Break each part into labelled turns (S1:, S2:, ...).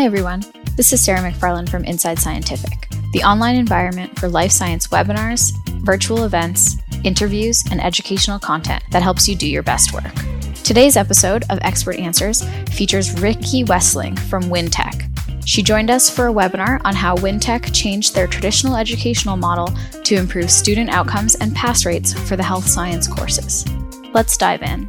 S1: Hi, everyone. This is Sarah McFarland from Inside Scientific, the online environment for life science webinars, virtual events, interviews, and educational content that helps you do your best work. Today's episode of Expert Answers features Ricky Westling from Wintec. She joined us for a webinar on how Wintec changed their traditional educational model to improve student outcomes and pass rates for the health science courses. Let's dive in.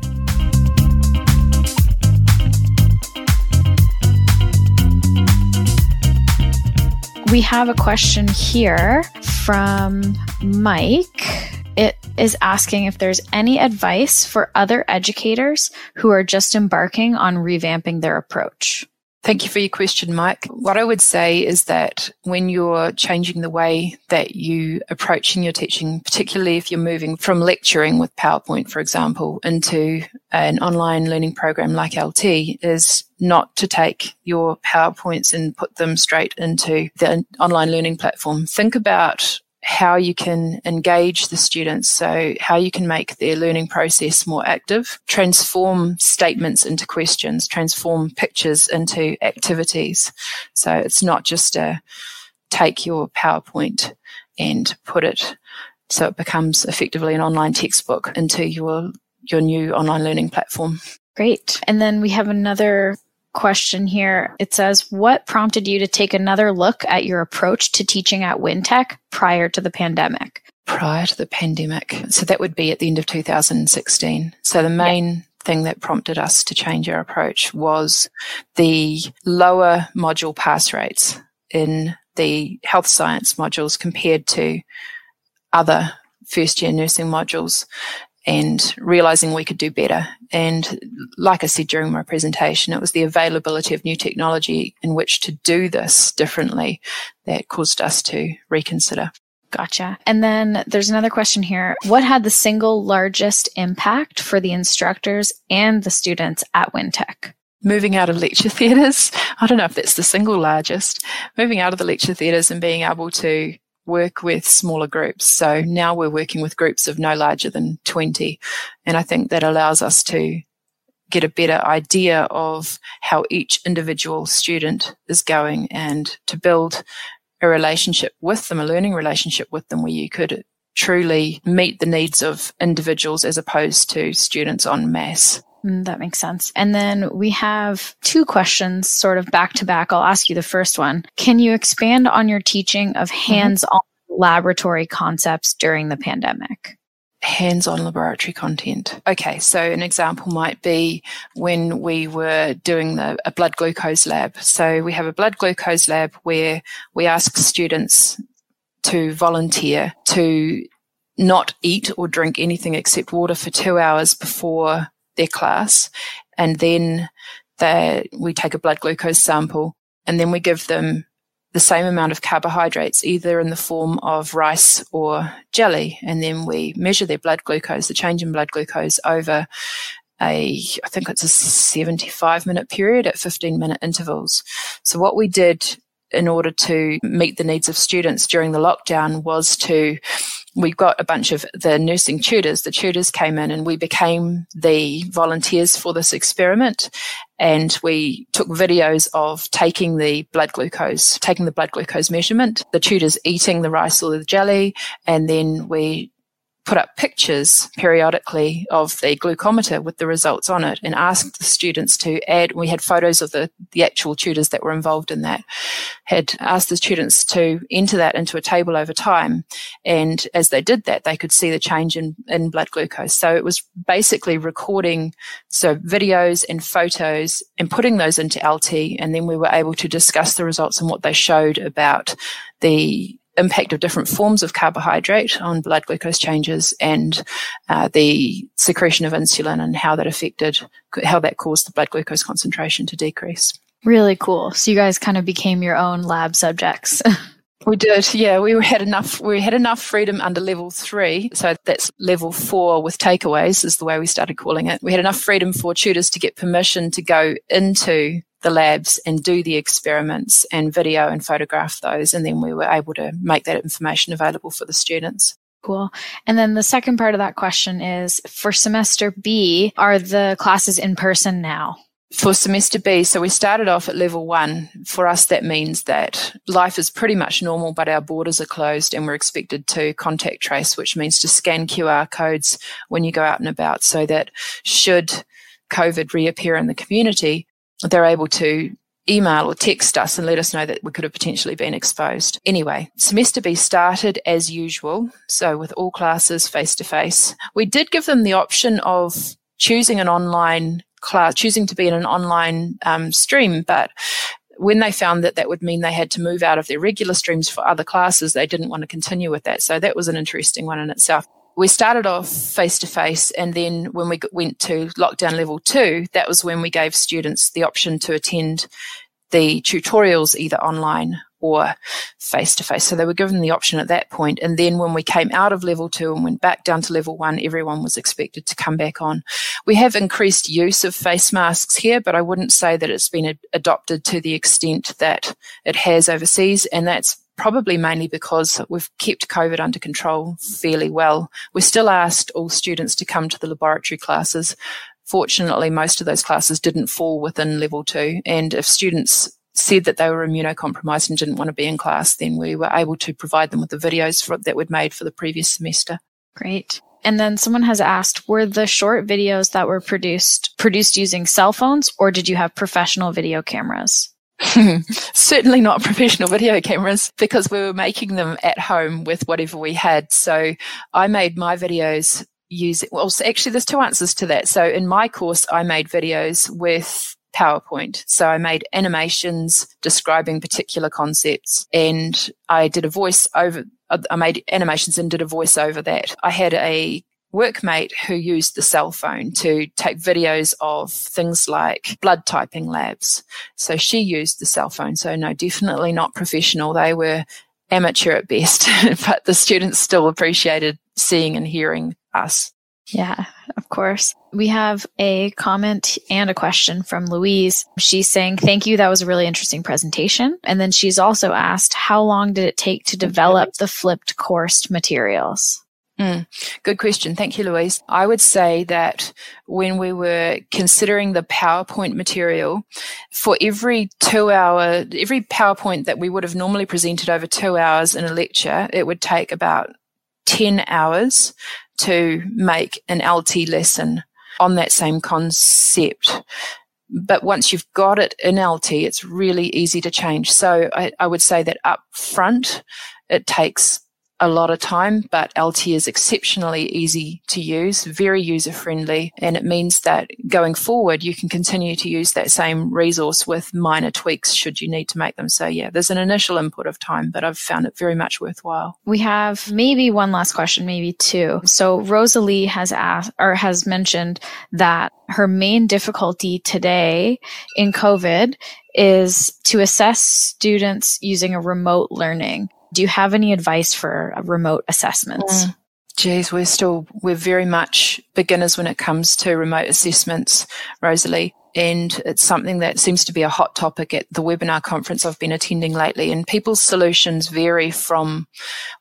S1: We have a question here from Mike. It is asking if there's any advice for other educators who are just embarking on revamping their approach.
S2: Thank you for your question, Mike. What I would say is that when you're changing the way that you approaching your teaching, particularly if you're moving from lecturing with PowerPoint, for example, into an online learning program like LT, is not to take your PowerPoints and put them straight into the online learning platform. Think about how you can engage the students. So how you can make their learning process more active, transform statements into questions, transform pictures into activities. So it's not just a take your PowerPoint and put it so it becomes effectively an online textbook into your your new online learning platform.
S1: Great. And then we have another question here. It says, What prompted you to take another look at your approach to teaching at Wintec prior to the pandemic?
S2: Prior to the pandemic. So that would be at the end of 2016. So the main yeah. thing that prompted us to change our approach was the lower module pass rates in the health science modules compared to other first year nursing modules and realizing we could do better. And like I said during my presentation, it was the availability of new technology in which to do this differently that caused us to reconsider.
S1: Gotcha. And then there's another question here. What had the single largest impact for the instructors and the students at Wintec?
S2: Moving out of lecture theatres. I don't know if that's the single largest. Moving out of the lecture theatres and being able to work with smaller groups. So now we're working with groups of no larger than 20. And I think that allows us to get a better idea of how each individual student is going and to build a relationship with them, a learning relationship with them where you could truly meet the needs of individuals as opposed to students en masse.
S1: Mm, that makes sense. And then we have two questions sort of back to back. I'll ask you the first one. Can you expand on your teaching of hands on mm-hmm. laboratory concepts during the pandemic?
S2: hands on laboratory content. Okay, so an example might be when we were doing the, a blood glucose lab. So we have a blood glucose lab where we ask students to volunteer to not eat or drink anything except water for two hours before their class. And then they, we take a blood glucose sample and then we give them the same amount of carbohydrates, either in the form of rice or jelly. And then we measure their blood glucose, the change in blood glucose over a, I think it's a 75 minute period at 15 minute intervals. So what we did in order to meet the needs of students during the lockdown was to we got a bunch of the nursing tutors. The tutors came in and we became the volunteers for this experiment. And we took videos of taking the blood glucose, taking the blood glucose measurement, the tutors eating the rice or the jelly, and then we put up pictures periodically of the glucometer with the results on it and asked the students to add we had photos of the, the actual tutors that were involved in that had asked the students to enter that into a table over time. And as they did that they could see the change in, in blood glucose. So it was basically recording so videos and photos and putting those into lt and then we were able to discuss the results and what they showed about the impact of different forms of carbohydrate on blood glucose changes and uh, the secretion of insulin and how that affected, how that caused the blood glucose concentration to decrease.
S1: Really cool. So you guys kind of became your own lab subjects.
S2: We did, yeah. We had enough. We had enough freedom under level three, so that's level four with takeaways is the way we started calling it. We had enough freedom for tutors to get permission to go into the labs and do the experiments and video and photograph those. And then we were able to make that information available for the students.
S1: Cool. And then the second part of that question is for semester B, are the classes in person now?
S2: for semester B, so we started off at level one. For us, that means that life is pretty much normal, but our borders are closed and we're expected to contact trace, which means to scan QR codes when you go out and about so that should COVID reappear in the community, they're able to email or text us and let us know that we could have potentially been exposed. Anyway, semester B started as usual. So with all classes face to face, we did give them the option of choosing an online class, choosing to be in an online um, stream, but when they found that that would mean they had to move out of their regular streams for other classes, they didn't want to continue with that. So that was an interesting one in itself. We started off face to face, and then when we went to lockdown level two, that was when we gave students the option to attend the tutorials either online or face to face. So they were given the option at that point. And then when we came out of level two and went back down to level one, everyone was expected to come back on. We have increased use of face masks here, but I wouldn't say that it's been ad- adopted to the extent that it has overseas. And that's probably mainly because we've kept COVID under control fairly well. We still asked all students to come to the laboratory classes. Fortunately, most of those classes didn't fall within level two. And if students said that they were immunocompromised and didn't want to be in class, then we were able to provide them with the videos for, that we'd made for the previous semester.
S1: Great. And then someone has asked, were the short videos that were produced produced using cell phones or did you have professional video cameras?
S2: Certainly not professional video cameras because we were making them at home with whatever we had. So I made my videos using, well, so actually there's two answers to that. So in my course, I made videos with PowerPoint. So I made animations describing particular concepts and I did a voice over, I made animations and did a voice over that. I had a workmate who used the cell phone to take videos of things like blood typing labs. So she used the cell phone. So no, definitely not professional. They were amateur at best, but the students still appreciated seeing and hearing us.
S1: Yeah, of course. We have a comment and a question from Louise. She's saying, Thank you. That was a really interesting presentation. And then she's also asked, How long did it take to develop the flipped coursed materials?
S2: Mm, good question. Thank you, Louise. I would say that when we were considering the PowerPoint material, for every two hour, every PowerPoint that we would have normally presented over two hours in a lecture, it would take about 10 hours to make an LT lesson on that same concept. But once you've got it in LT, it's really easy to change. So I, I would say that up front, it takes a lot of time, but LT is exceptionally easy to use, very user friendly. And it means that going forward, you can continue to use that same resource with minor tweaks should you need to make them. So yeah, there's an initial input of time, but I've found it very much worthwhile.
S1: We have maybe one last question, maybe two. So Rosalie has asked or has mentioned that her main difficulty today in COVID is to assess students using a remote learning. Do you have any advice for remote assessments? Mm.
S2: Geez, we're still, we're very much beginners when it comes to remote assessments, Rosalie and it's something that seems to be a hot topic at the webinar conference I've been attending lately. And people's solutions vary from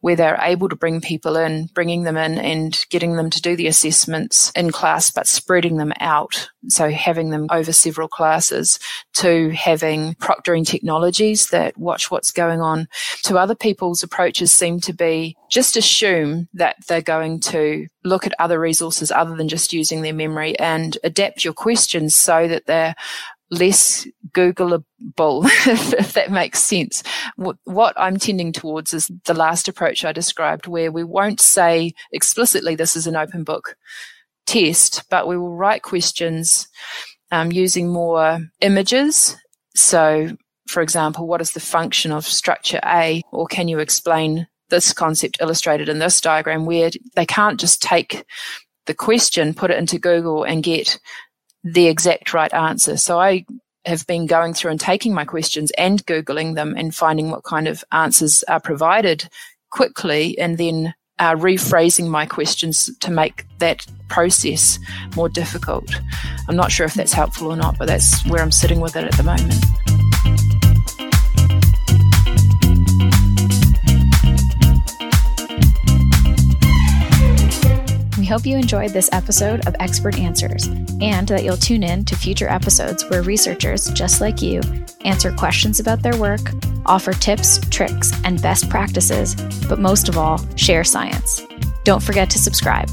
S2: where they're able to bring people in, bringing them in and getting them to do the assessments in class, but spreading them out. So having them over several classes to having proctoring technologies that watch what's going on. To other people's approaches seem to be just assume that they're going to look at other resources other than just using their memory and adapt your questions so that they're less Googleable, if, that makes sense. What, what, I'm tending towards is the last approach I described, where we won't say explicitly this is an open book test, but we will write questions um, using more images. So, for example, what is the function of structure A, or can you explain this concept illustrated in this diagram where they can't just take the question, put it into Google and get the exact right answer. So I have been going through and taking my questions and Googling them and finding what kind of answers are provided quickly and then uh, rephrasing my questions to make that process more difficult. I'm not sure if that's helpful or not, but that's where I'm sitting with it at the moment.
S1: Hope you enjoyed this episode of Expert Answers and that you'll tune in to future episodes where researchers just like you answer questions about their work, offer tips, tricks, and best practices, but most of all, share science. Don't forget to subscribe.